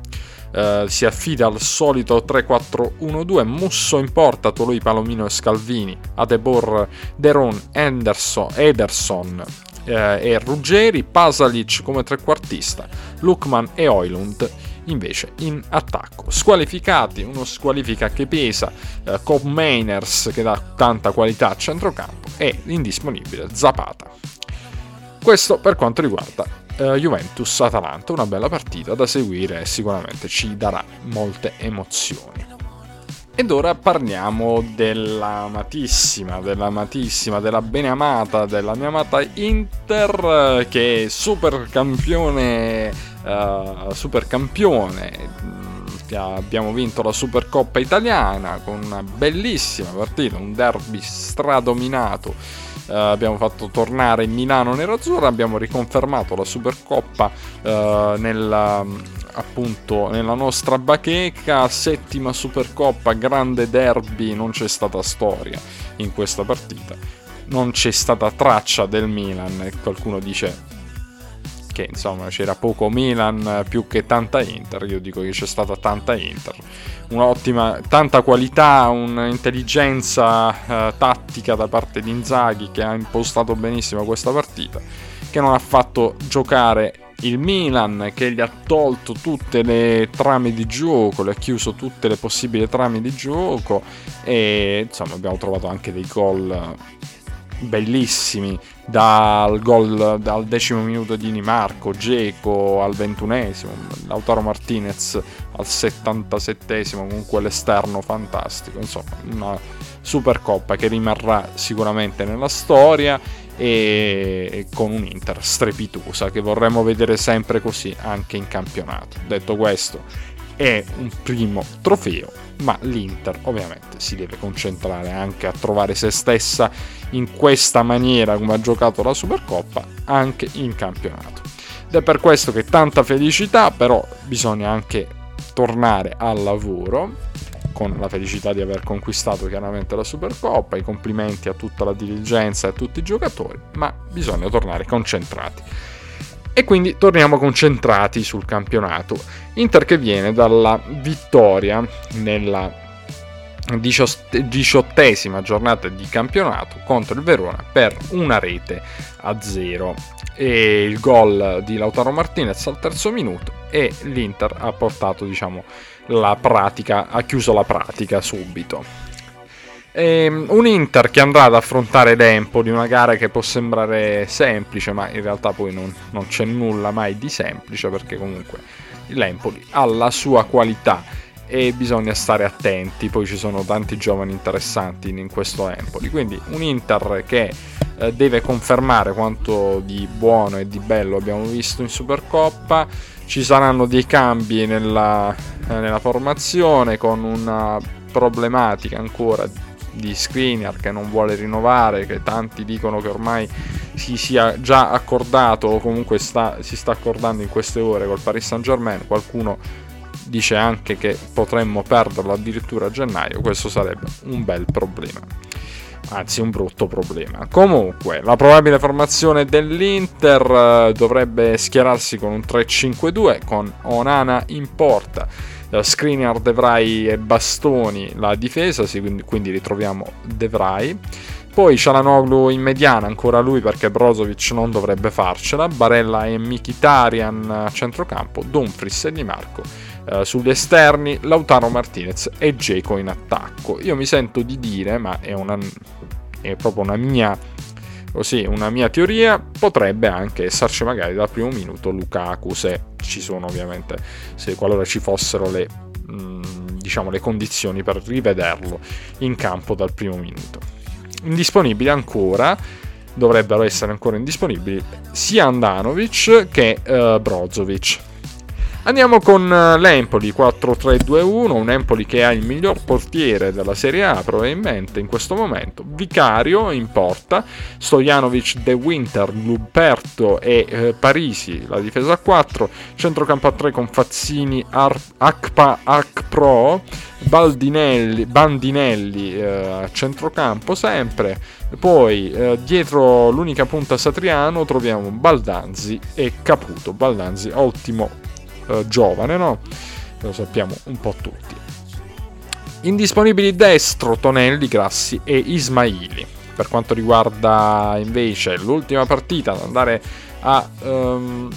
eh, si affida al solito 3-4-1-2, Musso in porta, Toloi, Palomino e Scalvini, Adebor, Deron, Anderson, Ederson eh, e Ruggeri, Pasalic come trequartista, Lukman e Oilund invece in attacco. Squalificati, uno squalifica che pesa, eh, Cop Mainers che dà tanta qualità a centrocampo e l'indisponibile Zapata. Questo per quanto riguarda eh, Juventus-Atalanta, una bella partita da seguire e sicuramente ci darà molte emozioni. Ed ora parliamo della amatissima, della amatissima, della beneamata, della mia amata Inter che è super campione uh, supercampione. Mm, abbiamo vinto la Supercoppa italiana con una bellissima partita, un derby stradominato. Uh, abbiamo fatto tornare Milano nerazzurra, abbiamo riconfermato la Supercoppa uh, nella, appunto nella nostra bacheca, settima Supercoppa, grande derby, non c'è stata storia in questa partita. Non c'è stata traccia del Milan, qualcuno dice che insomma c'era poco Milan più che tanta Inter, io dico che c'è stata tanta Inter, un'ottima, tanta qualità, un'intelligenza eh, tattica da parte di Inzaghi che ha impostato benissimo questa partita, che non ha fatto giocare il Milan che gli ha tolto tutte le trame di gioco, le ha chiuso tutte le possibili trame di gioco e insomma abbiamo trovato anche dei gol bellissimi dal gol dal decimo minuto di Nimarco, Geco al ventunesimo, Lautaro Martinez al settantasettesimo con quell'esterno fantastico, insomma una Supercoppa che rimarrà sicuramente nella storia e con un Inter strepitosa che vorremmo vedere sempre così anche in campionato. Detto questo, è un primo trofeo, ma l'Inter ovviamente si deve concentrare anche a trovare se stessa in questa maniera come ha giocato la Supercoppa anche in campionato. Ed è per questo che tanta felicità, però bisogna anche tornare al lavoro con la felicità di aver conquistato chiaramente la Supercoppa, i complimenti a tutta la dirigenza e a tutti i giocatori, ma bisogna tornare concentrati. E quindi torniamo concentrati sul campionato. Inter che viene dalla vittoria nella diciottesima giornata di campionato contro il Verona per una rete a zero. E il gol di Lautaro Martinez al terzo minuto e l'Inter ha portato diciamo la pratica, ha chiuso la pratica subito. E ehm, un Inter che andrà ad affrontare l'Empoli, una gara che può sembrare semplice, ma in realtà poi non, non c'è nulla mai di semplice perché comunque l'Empoli ha la sua qualità e bisogna stare attenti, poi ci sono tanti giovani interessanti in questo Empoli, quindi un Inter che eh, deve confermare quanto di buono e di bello abbiamo visto in Supercoppa, ci saranno dei cambi nella, nella formazione con una problematica ancora di Skriniar che non vuole rinnovare, che tanti dicono che ormai si sia già accordato o comunque sta, si sta accordando in queste ore col Paris Saint Germain, qualcuno dice anche che potremmo perderlo addirittura a gennaio, questo sarebbe un bel problema. Anzi, un brutto problema. Comunque, la probabile formazione dell'Inter eh, dovrebbe schierarsi con un 3-5-2 con Onana in porta uh, Skriniar, De Vrij e Bastoni la difesa, quindi, ritroviamo De Vrij. Poi Cialanoglu in mediana, ancora lui perché Brozovic non dovrebbe farcela. Barella e Mikitarian a centrocampo, Dumfries e Di Marco uh, sugli esterni, Lautaro Martinez e Geco in attacco. Io mi sento di dire, ma è, una, è proprio una mia così una mia teoria potrebbe anche esserci magari dal primo minuto Lukaku se ci sono ovviamente se qualora ci fossero le mm, diciamo le condizioni per rivederlo in campo dal primo minuto indisponibili ancora dovrebbero essere ancora indisponibili sia Andanovic che uh, Brozovic Andiamo con eh, l'Empoli 4-3-2-1, un Empoli che ha il miglior portiere della Serie A probabilmente in questo momento, Vicario in porta, Stojanovic, De Winter, Luperto e eh, Parisi, la difesa a 4, centrocampo a 3 con Fazzini, Ar- Akpa, Akpro, Baldinelli, Bandinelli eh, a centrocampo sempre, poi eh, dietro l'unica punta Satriano troviamo Baldanzi e Caputo, Baldanzi ottimo eh, giovane, no? Lo sappiamo un po' tutti. Indisponibili destro Tonelli, Grassi e Ismaili. Per quanto riguarda invece l'ultima partita da andare a, um,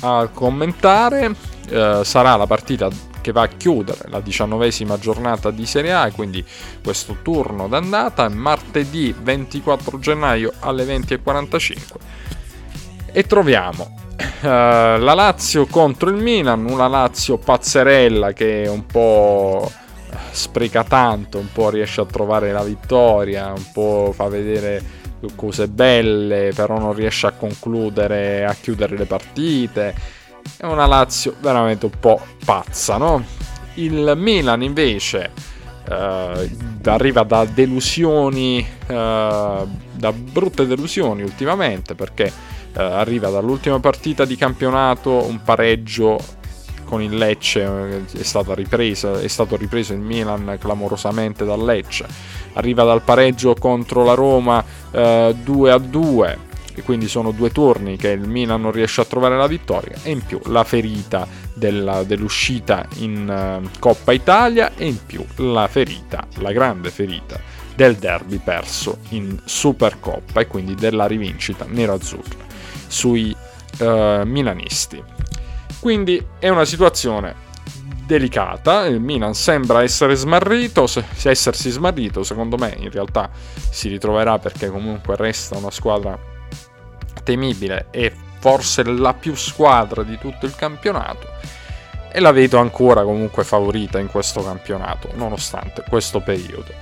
a commentare, uh, sarà la partita che va a chiudere la diciannovesima giornata di Serie A, quindi questo turno d'andata, martedì 24 gennaio alle 20.45. E troviamo Uh, la Lazio contro il Milan, una Lazio pazzerella che un po' spreca tanto, un po' riesce a trovare la vittoria, un po' fa vedere cose belle, però non riesce a concludere, a chiudere le partite. È una Lazio veramente un po' pazza, no? Il Milan invece uh, arriva da delusioni, uh, da brutte delusioni ultimamente perché eh, arriva dall'ultima partita di campionato un pareggio con il Lecce, eh, è, ripresa, è stato ripreso il Milan clamorosamente dal Lecce, arriva dal pareggio contro la Roma eh, 2 a 2 e quindi sono due turni che il Milan non riesce a trovare la vittoria e in più la ferita della, dell'uscita in uh, Coppa Italia e in più la ferita, la grande ferita del derby perso in Supercoppa e quindi della rivincita nerazzurra sui uh, milanisti. Quindi è una situazione delicata, il Milan sembra essere smarrito, se, essersi smarrito, secondo me in realtà si ritroverà perché comunque resta una squadra temibile e forse la più squadra di tutto il campionato. E la vedo ancora comunque favorita in questo campionato nonostante questo periodo.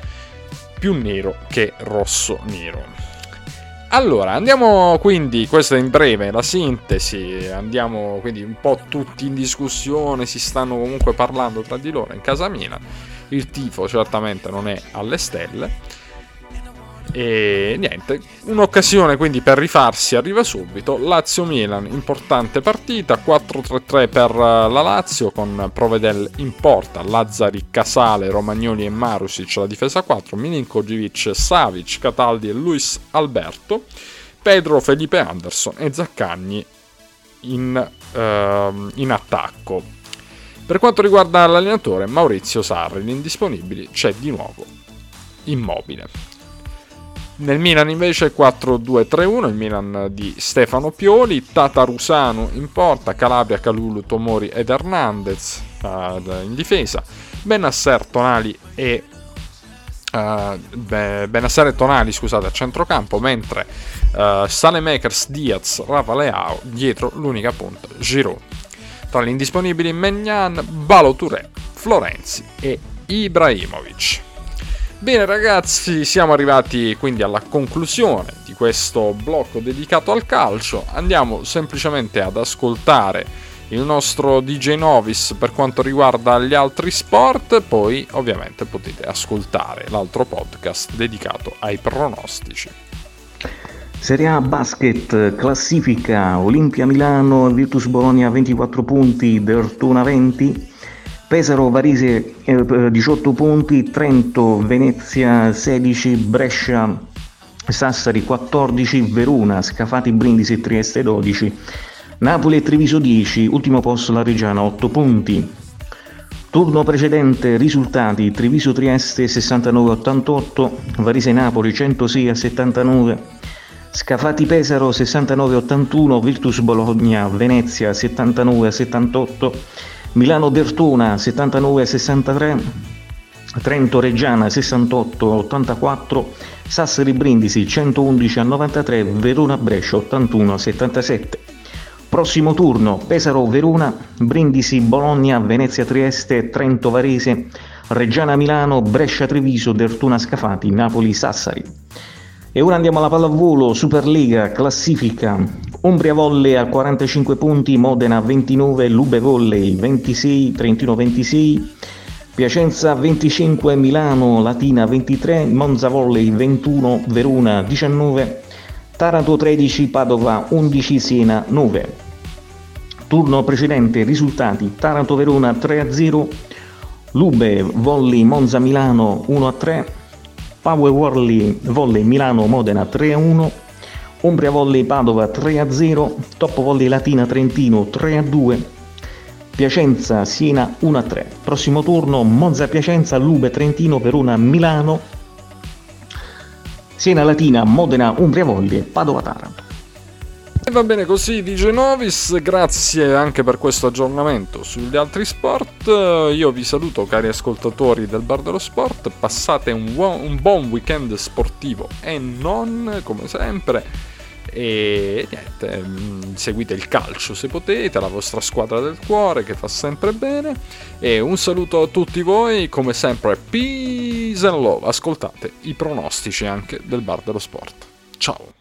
Più nero che rosso nero allora, andiamo quindi, questa in breve la sintesi, andiamo quindi un po' tutti in discussione, si stanno comunque parlando tra di loro in casa Mina, il tifo certamente non è alle stelle e niente, un'occasione quindi per rifarsi arriva subito. Lazio-Milan, importante partita, 4-3-3 per la Lazio con Provedel in porta, Lazzari, Casale, Romagnoli e Marusic la difesa 4, Milinkovic, Savic, Cataldi e Luis Alberto, Pedro, Felipe Anderson e Zaccagni in, uh, in attacco. Per quanto riguarda l'allenatore, Maurizio Sarri, l'indisponibile, c'è di nuovo immobile. Nel Milan invece 4-2-3-1, il Milan di Stefano Pioli, Tatarusano in porta, Calabria, Calulu, Tomori ed Hernandez uh, in difesa, Benasser, Tonali e Uh, Benasser e Tonali scusate a centrocampo mentre uh, Salemakers, Diaz, Rafa Leao dietro l'unica punta Giroud tra gli indisponibili Megnan, Balo Touré, Florenzi e Ibrahimovic. Bene ragazzi, siamo arrivati quindi alla conclusione di questo blocco dedicato al calcio. Andiamo semplicemente ad ascoltare il nostro DJ Novis per quanto riguarda gli altri sport, poi ovviamente potete ascoltare l'altro podcast dedicato ai pronostici. Serie A Basket, classifica Olimpia Milano, Virtus Bologna 24 punti, Dertuna 20, Pesaro Varese 18 punti, Trento Venezia 16, Brescia Sassari 14, Verona Scafati Brindisi Trieste 12, Napoli e Treviso 10, ultimo posto la Reggiana 8 punti. Turno precedente risultati Treviso Trieste 69-88, Varese Napoli 106 79, Scafati Pesaro 69-81, Virtus Bologna Venezia 79-78, Milano Dertona 79-63, Trento Reggiana 68-84, Sassari Brindisi 111-93, Verona Brescia 81-77. Prossimo turno Pesaro Verona, Brindisi Bologna, Venezia Trieste, Trento Varese, Reggiana Milano, Brescia Treviso, Dertuna Scafati, Napoli Sassari. E ora andiamo alla pallavolo, Superlega, classifica. Umbria Volley a 45 punti, Modena 29, Lube Volley 26, Trentino 26, Piacenza 25, Milano Latina 23, Monza Volley 21, Verona 19, Taranto 13, Padova 11, Siena 9. Turno precedente, risultati Taranto Verona 3 0, Lube Volley Monza Milano 1 3, Power Volley, Volley Milano Modena 3-1, Umbria Volley Padova 3-0, Top Volley Latina Trentino 3-2, Piacenza Siena 1-3. Prossimo turno Monza Piacenza, Lube Trentino, Verona Milano, Siena Latina, Modena Umbria Volley, Padova Taranto. Va bene così DJ Novis, grazie anche per questo aggiornamento sugli altri sport. Io vi saluto cari ascoltatori del Bar dello Sport, passate un buon, un buon weekend sportivo e non come sempre. E niente, mm, seguite il calcio se potete, la vostra squadra del cuore che fa sempre bene. E un saluto a tutti voi, come sempre, peace and love. Ascoltate i pronostici anche del Bar dello Sport. Ciao!